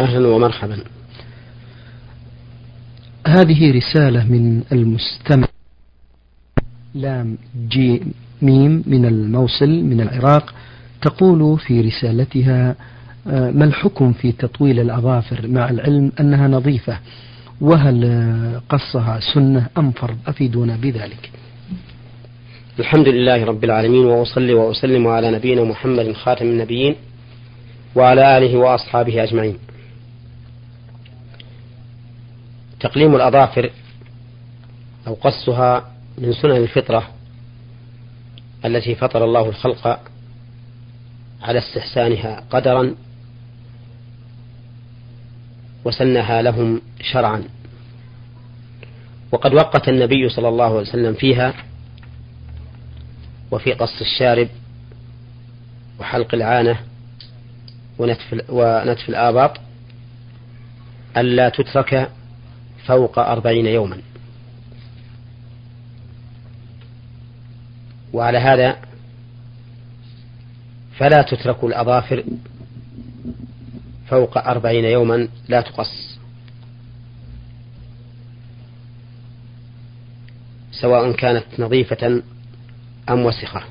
أهلا ومرحبا. هذه رسالة من المستمع لام جي ميم من الموصل من العراق تقول في رسالتها آه، ما الحكم في تطويل الأظافر مع العلم أنها نظيفة؟ وهل قصها سنة أم فرض؟ أفيدونا بذلك. الحمد لله رب العالمين وأصلي وأسلم على نبينا محمد خاتم النبيين وعلى آله وأصحابه أجمعين. تقليم الأظافر أو قصها من سنن الفطرة التي فطر الله الخلق على استحسانها قدرا وسنها لهم شرعا. وقد وقت النبي صلى الله عليه وسلم فيها وفي قص الشارب وحلق العانة ونتف, ونتف الآباط ألا تترك فوق أربعين يوما. وعلى هذا فلا تترك الأظافر فوق أربعين يوما لا تقص. سواء كانت نظيفة أم وسخة.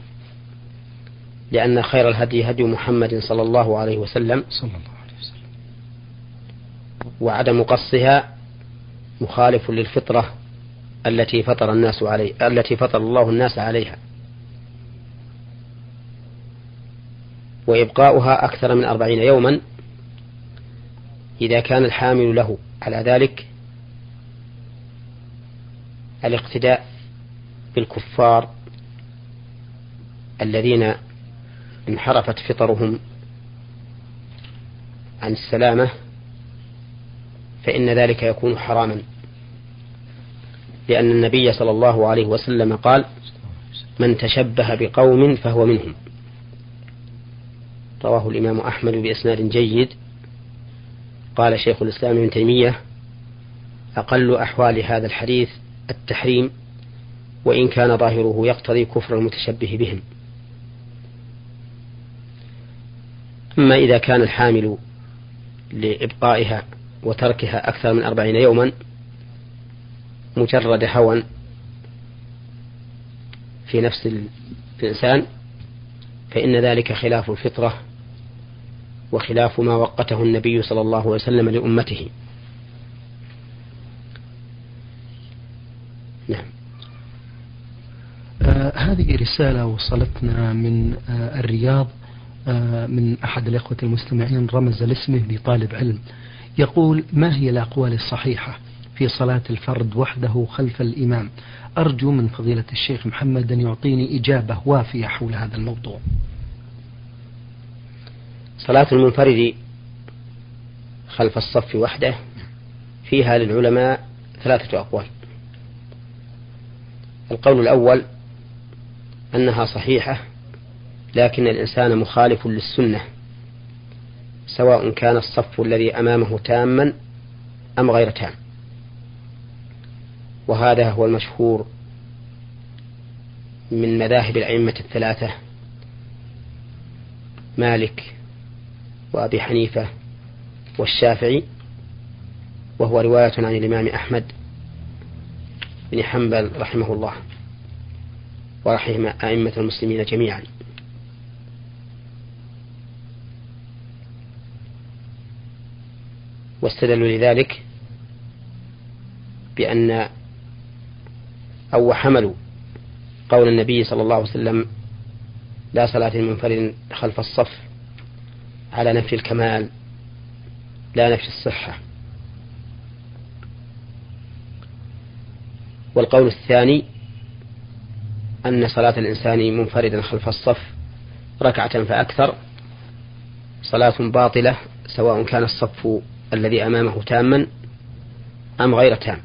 لأن خير الهدي هدي محمد صلى الله عليه وسلم صلى الله عليه وسلم. وعدم قصها مخالف للفطرة التي فطر الناس عليه التي فطر الله الناس عليها. وإبقاؤها أكثر من أربعين يوما إذا كان الحامل له. على ذلك الاقتداء بالكفار الذين انحرفت فطرهم عن السلامة فإن ذلك يكون حراما. لأن النبي صلى الله عليه وسلم قال من تشبه بقوم فهو منهم رواه الإمام أحمد بإسناد جيد. قال شيخ الإسلام ابن تيمية أقل أحوال هذا الحديث التحريم وإن كان ظاهره يقتضي كفر المتشبه بهم أما إذا كان الحامل لإبقائها وتركها أكثر من أربعين يوما مجرد هوى في نفس الإنسان فإن ذلك خلاف الفطرة وخلاف ما وقته النبي صلى الله عليه وسلم لأمته. نعم. آه هذه رسالة وصلتنا من آه الرياض من أحد الإخوة المستمعين رمز لاسمه بطالب علم. يقول ما هي الأقوال الصحيحة في صلاة الفرد وحده خلف الإمام؟ أرجو من فضيلة الشيخ محمد أن يعطيني إجابة وافية حول هذا الموضوع. صلاة المنفرد خلف الصف وحده فيها للعلماء ثلاثة أقوال. القول الأول أنها صحيحة لكن الإنسان مخالف للسنة سواء كان الصف الذي أمامه تاما أم غير تام. وهذا هو المشهور من مذاهب الأئمة الثلاثة مالك وأبي حنيفة والشافعي وهو رواية عن الإمام أحمد بن حنبل رحمه الله ورحم أئمة المسلمين جميعا. واستدلوا لذلك بأن أو حملوا قول النبي صلى الله عليه وسلم لا صلاة لمنفرد خلف الصف على نفي الكمال لا نفي الصحة. والقول الثاني أن صلاة الإنسان منفردا خلف الصف ركعة فأكثر صلاة باطلة سواء كان الصف الذي أمامه تاما أم غير تام.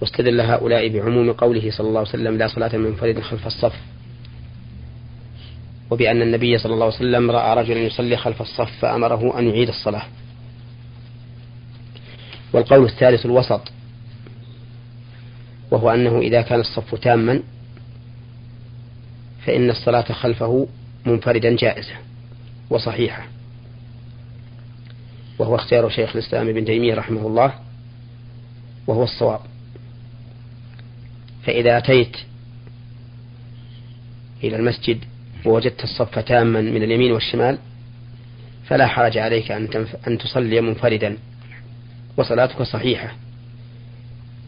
واستدل هؤلاء بعموم قوله صلى الله عليه وسلم لا صلاة منفرد خلف الصف وبأن النبي صلى الله عليه وسلم رأى رجلا يصلي خلف الصف فأمره أن يعيد الصلاة. والقول الثالث الوسط وهو أنه إذا كان الصف تاما فإن الصلاة خلفه منفردا جائزة وصحيحة. وهو اختيار شيخ الإسلام ابن تيمية رحمه الله وهو الصواب. فإذا أتيت إلى المسجد ووجدت الصف تاما من اليمين والشمال فلا حرج عليك أن, أن تصلي منفردا. وصلاتك صحيحة.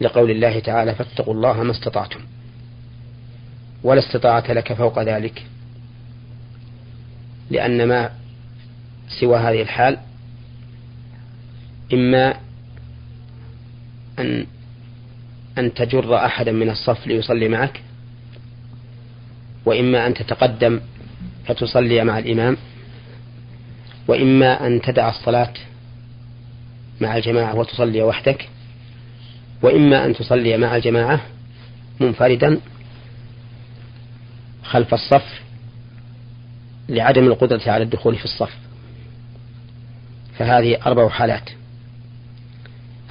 لقول الله تعالى فاتقوا الله ما استطعتم. ولا استطاعة لك فوق ذلك. لأن ما سوى هذه الحال إما أن أن تجر أحدا من الصف ليصلي معك وإما أن تتقدم فتصلي مع الإمام وإما أن تدع الصلاة مع الجماعة وتصلي وحدك وإما أن تصلي مع الجماعة منفردا خلف الصف لعدم القدرة على الدخول في الصف. فهذه أربع حالات.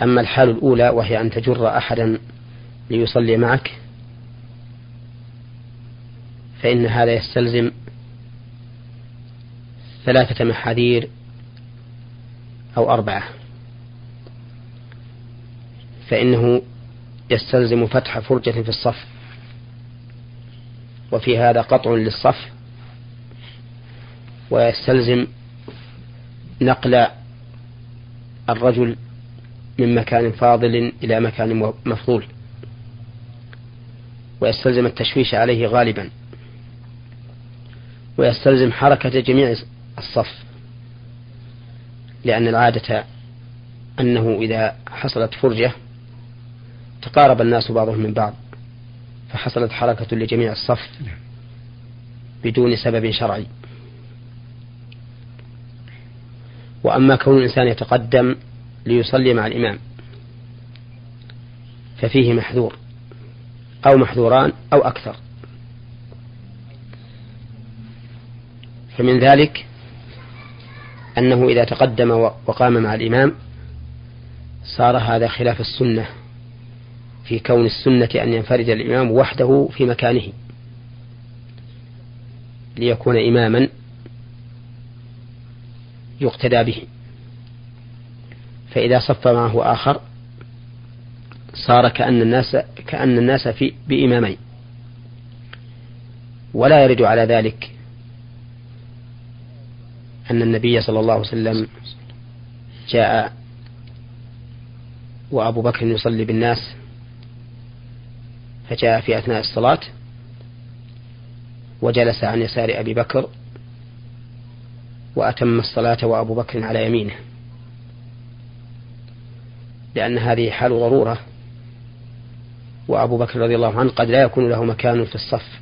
أما الحال الأولى وهي أن تجر أحدا ليصلي معك فإن هذا يستلزم ثلاثة محاذير أو أربعة. فإنه يستلزم فتح فرجة في الصف وفي هذا قطع للصف ويستلزم نقل الرجل من مكان فاضل إلى مكان مفضول. ويستلزم التشويش عليه غالبا. ويستلزم حركة جميع الصف. لأن العادة أنه إذا حصلت فرجة تقارب الناس بعضهم من بعض. فحصلت حركة لجميع الصف بدون سبب شرعي. وأما كون الإنسان يتقدم ليصلي مع الإمام. ففيه محذور أو محذوران أو أكثر. فمن ذلك أنه إذا تقدم وقام مع الإمام صار هذا خلاف السنة في كون السنة أن ينفرد الإمام وحده في مكانه. ليكون إماما يقتدى به. فإذا صف معه آخر صار كأن الناس كأن الناس في بإمامين. ولا يرد على ذلك أن النبي صلى الله عليه وسلم جاء وأبو بكر يصلي بالناس فجاء في أثناء الصلاة وجلس عن يسار أبي بكر وأتم الصلاة وأبو بكر على يمينه. لأن هذه حال ضرورة. وأبو بكر رضي الله عنه قد لا يكون له مكان في الصف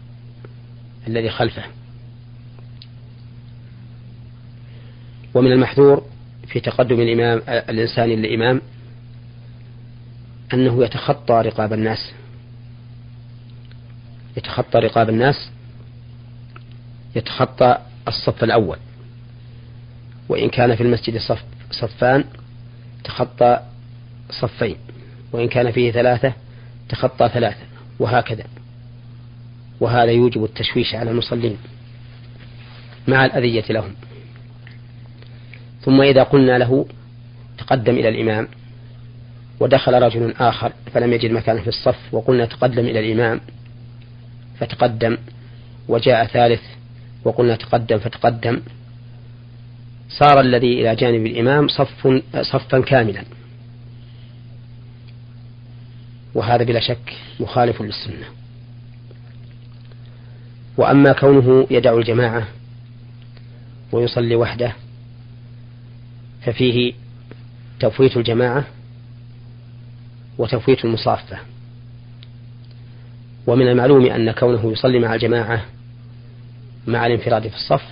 الذي خلفه. ومن المحذور في تقدم الإمام الإنسان للإمام أنه يتخطى رقاب الناس. يتخطى رقاب الناس يتخطى الصف الأول. وإن كان في المسجد صف صفان تخطى صفين وإن كان فيه ثلاثة تخطى ثلاثة وهكذا. وهذا يوجب التشويش على المصلين مع الأذية لهم. ثم إذا قلنا له تقدم إلى الإمام ودخل رجل آخر فلم يجد مكانا في الصف وقلنا تقدم إلى الإمام فتقدم وجاء ثالث وقلنا تقدم فتقدم صار الذي إلى جانب الإمام صف صفا كاملا. وهذا بلا شك مخالف للسنة. وأما كونه يدع الجماعة ويصلي وحده ففيه تفويت الجماعة وتفويت المصافة. ومن المعلوم أن كونه يصلي مع الجماعة مع الانفراد في الصف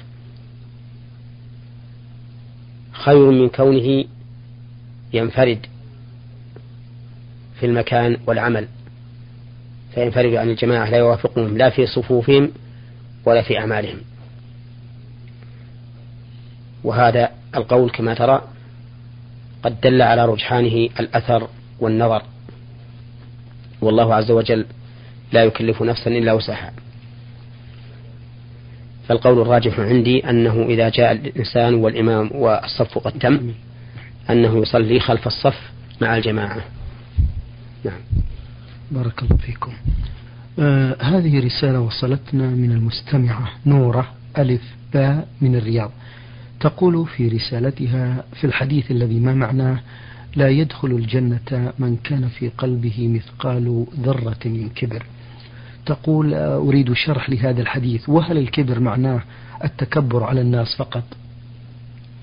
خير من كونه ينفرد في المكان والعمل. فينفرد عن الجماعة لا يوافقهم لا في صفوفهم ولا في أعمالهم. وهذا القول كما ترى قد دل على رجحانه الأثر والنظر. والله عز وجل لا يكلف نفسا إلا وسعها. فالقول الراجح عندي أنه إذا جاء الإنسان والإمام والصف قد تم أنه يصلي خلف الصف مع الجماعة. نعم. بارك الله فيكم. آه هذه رسالة وصلتنا من المستمعة نورة ألف باء من الرياض. تقول في رسالتها في الحديث الذي ما معناه لا يدخل الجنة من كان في قلبه مثقال ذرة من كبر. تقول آه، أريد شرح لهذا الحديث. وهل الكبر معناه التكبر على الناس فقط؟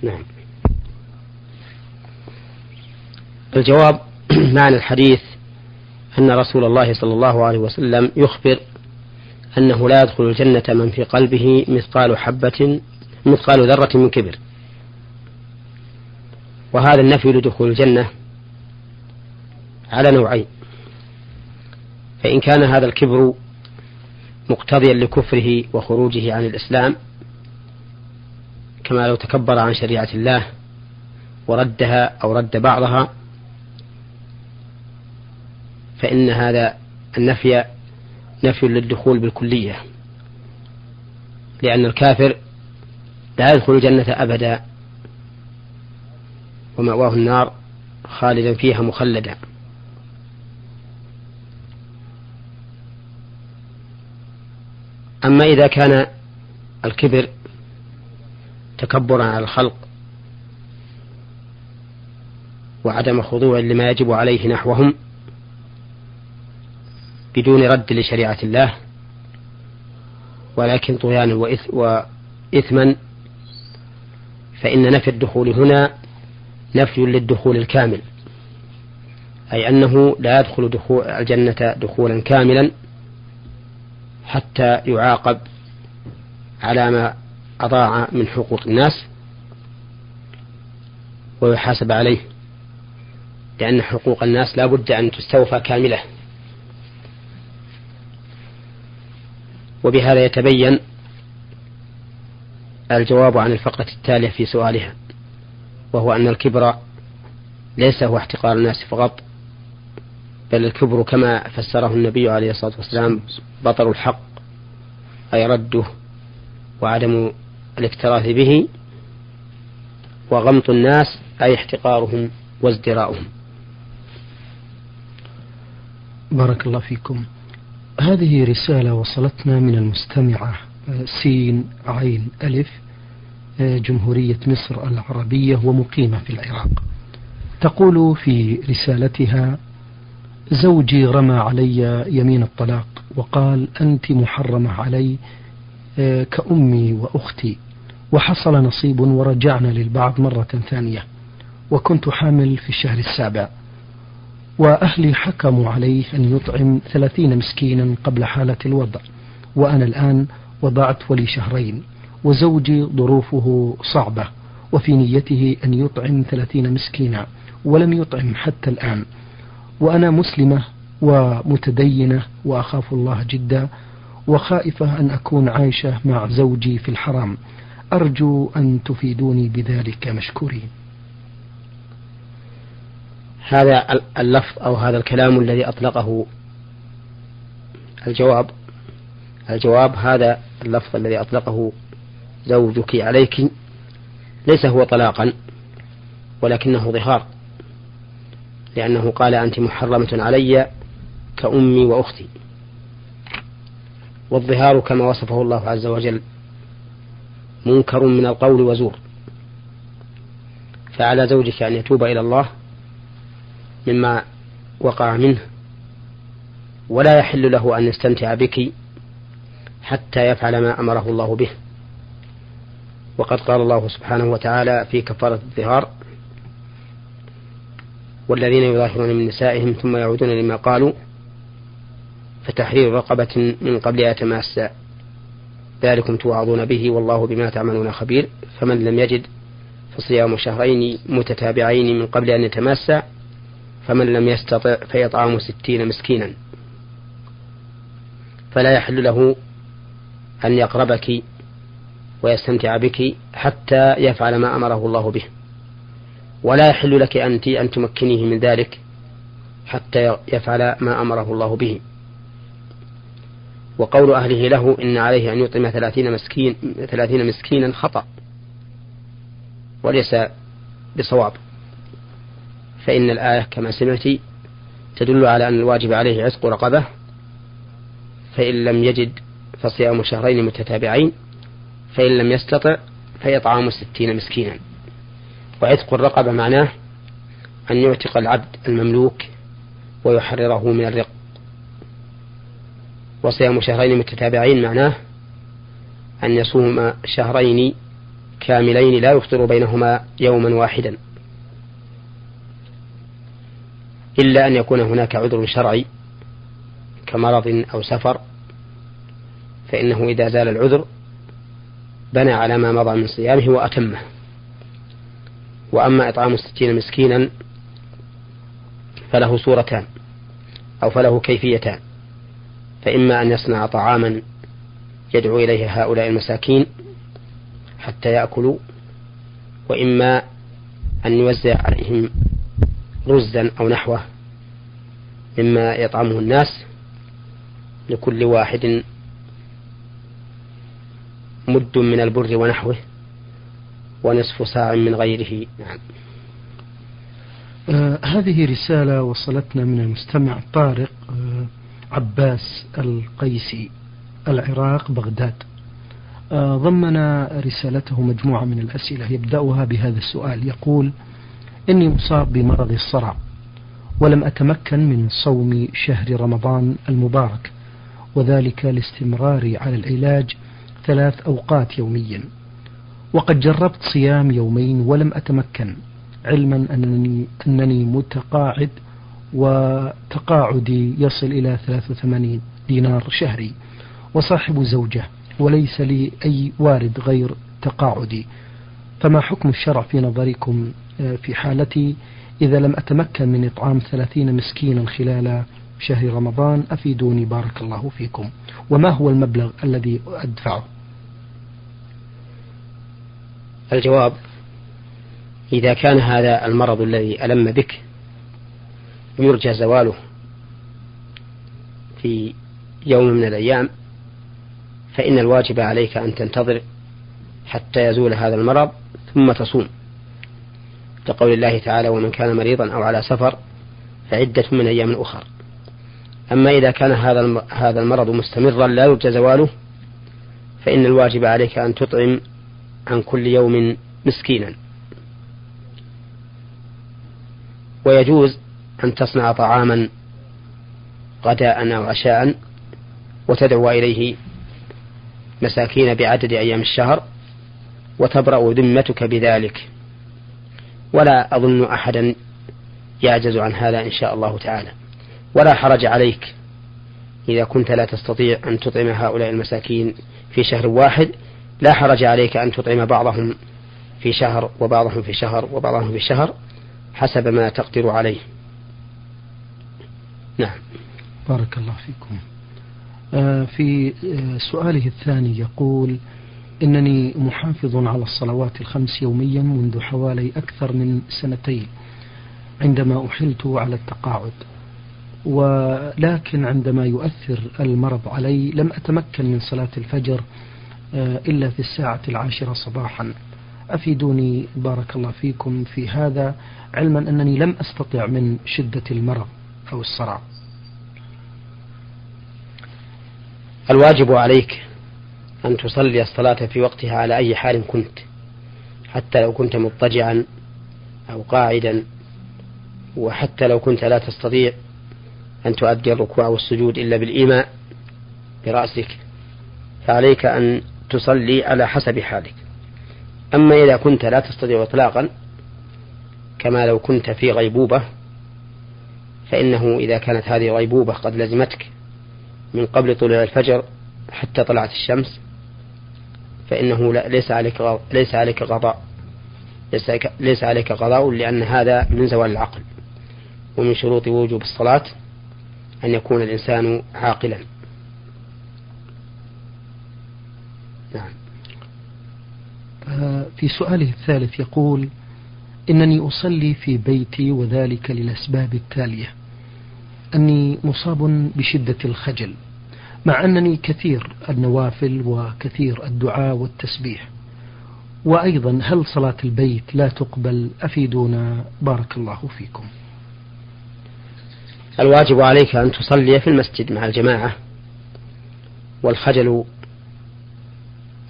نعم. الجواب معنى الحديث أن رسول الله صلى الله عليه وسلم يخبر أنه لا يدخل الجنة من في قلبه مثقال حبة مثقال ذرة من كبر. وهذا النفي لدخول الجنة على نوعين. فإن كان هذا الكبر مقتضيا لكفره وخروجه عن الإسلام كما لو تكبر عن شريعة الله وردها أو رد بعضها فإن هذا النفي نفي للدخول بالكلية لأن الكافر لا يدخل الجنة أبدا ومأواه النار خالدا فيها مخلدا. أما إذا كان الكبر تكبرا على الخلق وعدم خضوع لما يجب عليه نحوهم بدون رد لشريعة الله ولكن طغيانا وإثما فإن نفي الدخول هنا نفي للدخول الكامل أي أنه لا يدخل دخول الجنة دخولا كاملا حتى يعاقب على ما أضاع من حقوق الناس ويحاسب عليه لأن حقوق الناس لا بد أن تستوفى كاملة. وبهذا يتبين الجواب عن الفقرة التالية في سؤالها وهو أن الكبر ليس هو احتقار الناس فقط بل الكبر كما فسره النبي عليه الصلاة والسلام بطر الحق أي رده وعدم الاكتراث به وغمط الناس أي احتقارهم وازدراؤهم. بارك الله فيكم. هذه رسالة وصلتنا من المستمعة سين عين ألف جمهورية مصر العربية ومقيمة في العراق. تقول في رسالتها زوجي رمى علي يمين الطلاق وقال أنت محرمة علي آه، كأمي وأختي وحصل نصيب ورجعنا للبعض مرة ثانية وكنت حامل في الشهر السابع. وأهلي حكموا عليه أن يطعم ثلاثين مسكينا قبل حالة الوضع وأنا الآن وضعت ولي شهرين وزوجي ظروفه صعبة وفي نيته أن يطعم ثلاثين مسكينا ولم يطعم حتى الآن. وأنا مسلمة ومتدينة وأخاف الله جدا وخائفة أن أكون عايشة مع زوجي في الحرام. أرجو أن تفيدوني بذلك مشكورين. هذا اللفظ أو هذا الكلام الذي أطلقه. الجواب الجواب هذا اللفظ الذي أطلقه زوجك عليك ليس هو طلاقا ولكنه ظهار. لأنه قال أنت محرمة علي كأمي وأختي. والظهار كما وصفه الله عز وجل منكر من القول وزور. فعلى زوجك أن يتوب إلى الله مما وقع منه. ولا يحل له أن يستمتع بك حتى يفعل ما أمره الله به. وقد قال الله سبحانه وتعالى في كفارة الظهار والذين يظاهرون من نسائهم ثم يعودون لما قالوا فتحرير رقبة من قبل يتماسى ذلكم توعظون به والله بما تعملون خبير. فمن لم يجد فصيام شهرين متتابعين من قبل أن يتماسى فمن لم يستطع فيطعم ستين مسكينا فلا يحل له أن يقربك ويستمتع بك حتى يفعل ما أمره الله به. ولا يحل لك أنت أن تمكنيه من ذلك حتى يفعل ما أمره الله به. وقول أهله له إن عليه أن يطعم ثلاثين مسكين ثلاثين مسكينا خطأ. وليس بصواب. فإن الآية كما سمعت تدل على أن الواجب عليه عتق رقبة فإن لم يجد فصيام شهرين متتابعين فإن لم يستطع فإطعام ستين مسكينا. وعتق الرقبة معناه أن يعتق العبد المملوك ويحرره من الرق. وصيام شهرين متتابعين معناه أن يصوم شهرين كاملين لا يفطر بينهما يوما واحدا. إلا أن يكون هناك عذر شرعي كمرض أو سفر فإنه إذا زال العذر بنى على ما مضى من صيامه وأتمه. وأما إطعام الستين مسكينا فله صورتان أو فله كيفيتان فإما أن يصنع طعاما يدعو إليه هؤلاء المساكين حتى يأكلوا وإما أن يوزع عليهم رزا أو نحوه مما يطعمه الناس لكل واحد مد من البر ونحوه ونصف ساع من غيره. نعم. آه هذه رسالة وصلتنا من المستمع طارق آه عباس القيسي العراق بغداد. آه ضمن رسالته مجموعة من الأسئلة يبدأها بهذا السؤال. يقول إني مصاب بمرض الصرع ولم أتمكن من صوم شهر رمضان المبارك وذلك لاستمراري على العلاج ثلاث أوقات يوميا. وقد جربت صيام يومين ولم أتمكن علما أنني, أنني متقاعد وتقاعدي يصل إلى 83 دينار شهري. وصاحب زوجة وليس لي أي وارد غير تقاعدي. فما حكم الشرع في نظركم؟ في حالتي إذا لم أتمكن من إطعام ثلاثين مسكينا خلال شهر رمضان أفيدوني بارك الله فيكم. وما هو المبلغ الذي أدفعه؟ الجواب إذا كان هذا المرض الذي ألم بك يرجى زواله في يوم من الأيام فإن الواجب عليك أن تنتظر حتى يزول هذا المرض ثم تصوم. كقول الله تعالى ومن كان مريضا أو على سفر فعدة من أيام أخر. أما إذا كان هذا هذا المرض مستمرا لا يرجى زواله فإن الواجب عليك أن تطعم عن كل يوم مسكينا. ويجوز أن تصنع طعاما غداء أو عشاء وتدعو إليه مساكين بعدد أيام الشهر وتبرأ ذمتك بذلك. ولا أظن أحدا يعجز عن هذا إن شاء الله تعالى. ولا حرج عليك إذا كنت لا تستطيع أن تطعم هؤلاء المساكين في شهر واحد لا حرج عليك أن تطعم بعضهم في شهر وبعضهم في شهر وبعضهم في شهر حسب ما تقدر عليه. نعم. بارك الله فيكم. آه، في آه، سؤاله الثاني يقول إنني محافظ على الصلوات الخمس يوميا منذ حوالي أكثر من سنتين عندما أحلت على التقاعد. ولكن عندما يؤثر المرض علي لم أتمكن من صلاة الفجر آه، إلا في الساعة العاشرة صباحا. أفيدوني بارك الله فيكم في هذا علما أنني لم أستطع من شدة المرض أو الصرع الواجب عليك أن تصلي الصلاة في وقتها على أي حال كنت حتى لو كنت مضطجعا أو قاعدا وحتى لو كنت لا تستطيع أن تؤدي الركوع والسجود إلا بالإيماء برأسك فعليك أن تصلي على حسب حالك. أما إذا كنت لا تستطيع إطلاقا كما لو كنت في غيبوبة فإنه إذا كانت هذه غيبوبة قد لزمتك من قبل طلوع الفجر حتى طلعت الشمس فإنه ليس عليك ليس عليك قضاء ليس ليس عليك قضاء لأن هذا من زوال العقل. ومن شروط وجوب الصلاة أن يكون الإنسان عاقلا. نعم. آه، في سؤاله الثالث يقول إنني أصلي في بيتي وذلك للأسباب التالية. أني مصاب بشدة الخجل. مع أنني كثير النوافل وكثير الدعاء والتسبيح. وأيضا هل صلاة البيت لا تقبل؟ أفيدونا. بارك الله فيكم. الواجب عليك أن تصلي في المسجد مع الجماعة والخجل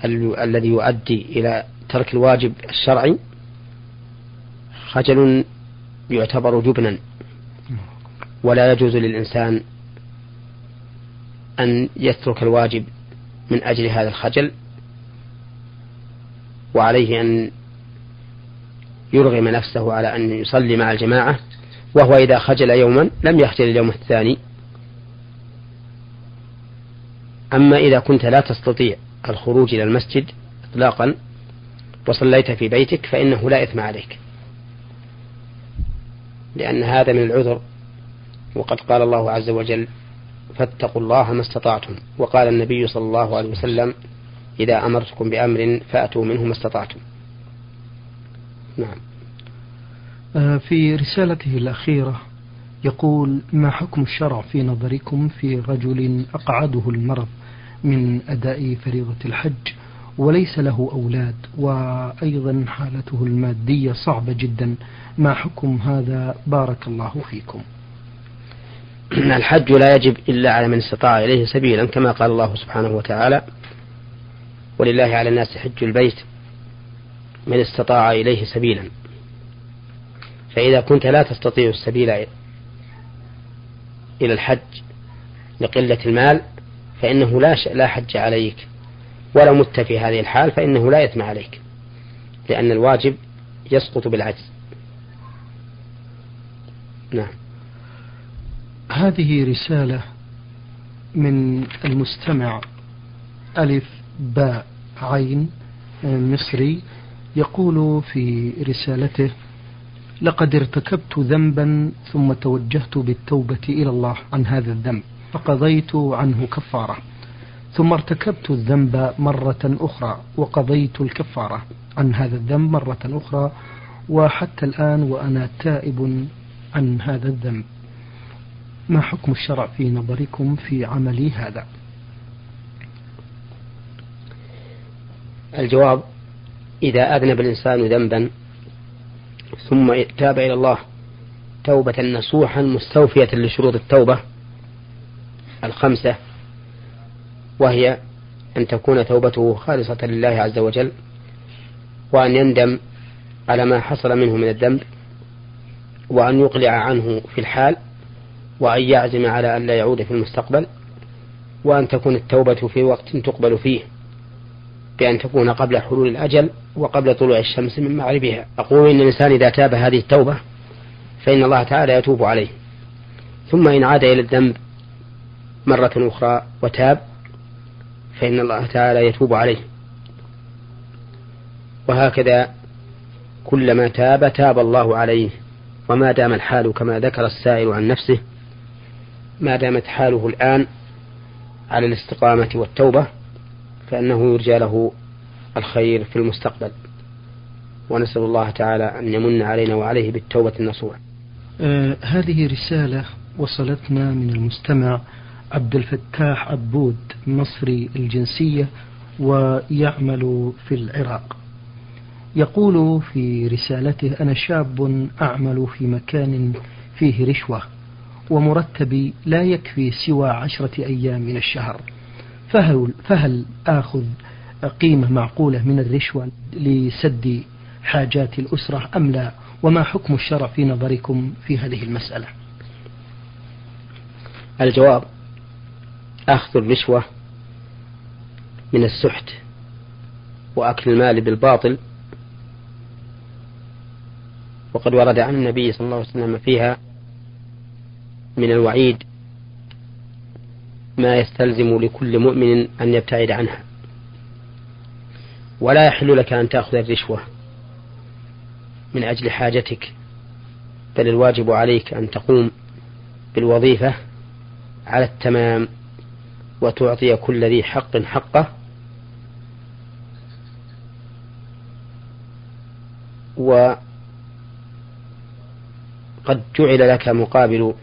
الذي يؤدي إلى ترك الواجب الشرعي خجل يعتبر جبنا. ولا يجوز للإنسان أن يترك الواجب من أجل هذا الخجل وعليه أن يرغم نفسه على أن يصلي مع الجماعة وهو إذا خجل يوما لم يخجل اليوم الثاني. أما إذا كنت لا تستطيع الخروج إلى المسجد إطلاقا وصليت في بيتك فإنه لا إثم عليك. لأن هذا من العذر وقد قال الله عز وجل فاتقوا الله ما استطعتم. وقال النبي صلى الله عليه وسلم إذا أمرتكم بأمر فأتوا منه ما استطعتم. نعم. آه، في رسالته الأخيرة يقول ما حكم الشرع في نظركم في رجل أقعده المرض من أداء فريضة الحج وليس له أولاد وأيضا حالته المادية صعبة جدا؟ ما حكم هذا؟ بارك الله فيكم. الحج لا يجب إلا على من استطاع إليه سبيلا كما قال الله سبحانه وتعالى ولله على الناس حج البيت من استطاع إليه سبيلا. فإذا كنت لا تستطيع السبيل إلى الحج لقلة المال فإنه لا لا حج عليك. ولو مت في هذه الحال فإنه لا يثم عليك لأن الواجب يسقط بالعجز. نعم. هذه رسالة من المستمع ألف باء عين مصري يقول في رسالته لقد ارتكبت ذنبا ثم توجهت بالتوبة إلى الله عن هذا الذنب فقضيت عنه كفارة. ثم ارتكبت الذنب مرة أخرى وقضيت الكفارة عن هذا الذنب مرة أخرى وحتى الآن وأنا تائب عن هذا الذنب. ما حكم الشرع في نظركم في عملي هذا؟ الجواب إذا أذنب الإنسان ذنبا ثم تاب إلى الله توبة نصوحا مستوفية لشروط التوبة الخمسة وهي أن تكون توبته خالصة لله عز وجل وأن يندم على ما حصل منه من الذنب وأن يقلع عنه في الحال وأن يعزم على أن لا يعود في المستقبل وأن تكون التوبة في وقت تقبل فيه بأن تكون قبل حلول الأجل وقبل طلوع الشمس من مغربها. أقول إن الإنسان إذا تاب هذه التوبة فإن الله تعالى يتوب عليه. ثم إن عاد إلى الذنب مرة أخرى وتاب فإن الله تعالى يتوب عليه. وهكذا كلما تاب تاب الله عليه. وما دام الحال كما ذكر السائل عن نفسه ما دامت حاله الآن على الاستقامة والتوبة فإنه يرجى له الخير في المستقبل. ونسأل الله تعالى أن يمن علينا وعليه بالتوبة النصوح. آه هذه رسالة وصلتنا من المستمع عبد الفتاح عبود مصري الجنسية ويعمل في العراق. يقول في رسالته أنا شاب أعمل في مكان فيه رشوة. ومرتبي لا يكفي سوى عشرة أيام من الشهر. فهل, فهل آخذ قيمة معقولة من الرشوة لسد حاجات الأسرة أم لا؟ وما حكم الشرع في نظركم في هذه المسألة؟ الجواب أخذ الرشوة من السحت وأكل المال بالباطل. وقد ورد عن النبي صلى الله عليه وسلم فيها من الوعيد ما يستلزم لكل مؤمن أن يبتعد عنها. ولا يحل لك أن تأخذ الرشوة من أجل حاجتك بل الواجب عليك أن تقوم بالوظيفة على التمام وتعطي كل ذي حق حقه. وقد جعل لك مقابل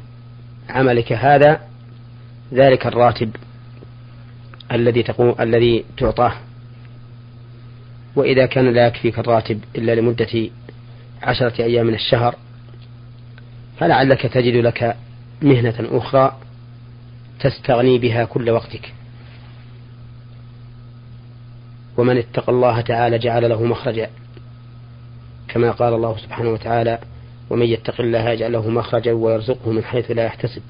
عملك هذا ذلك الراتب الذي تقوم الذي تعطاه. وإذا كان لا يكفيك الراتب إلا لمدة عشرة أيام من الشهر فلعلك تجد لك مهنة أخرى تستغني بها كل وقتك. ومن اتقى الله تعالى جعل له مخرجا كما قال الله سبحانه وتعالى ومن يتق الله يجعل له مخرجا ويرزقه من حيث لا يحتسب.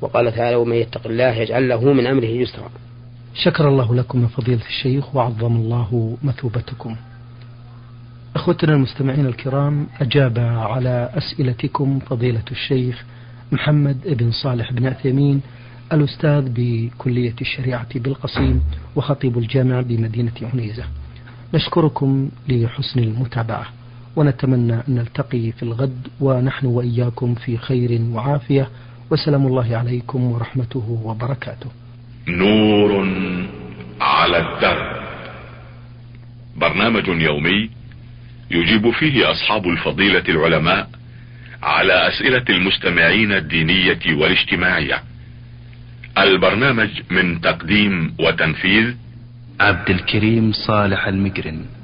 وقال تعالى ومن يتق الله يجعل له من أمره يسرا. شكر الله لكم يا فضيلة الشيخ وعظم الله مثوبتكم. أخوتنا المستمعين الكرام أجاب على أسئلتكم فضيلة الشيخ محمد بن صالح بن عثيمين الأستاذ بكلية الشريعة بالقصيم وخطيب الجامع بمدينة عنيزة. نشكركم لحسن المتابعة. ونتمنى أن نلتقي في الغد ونحن وإياكم في خير وعافية. وسلام الله عليكم ورحمته وبركاته. نور على الدرب. برنامج يومي يجيب فيه أصحاب الفضيلة العلماء على أسئلة المستمعين الدينية والاجتماعية. البرنامج من تقديم وتنفيذ عبد الكريم صالح المقرن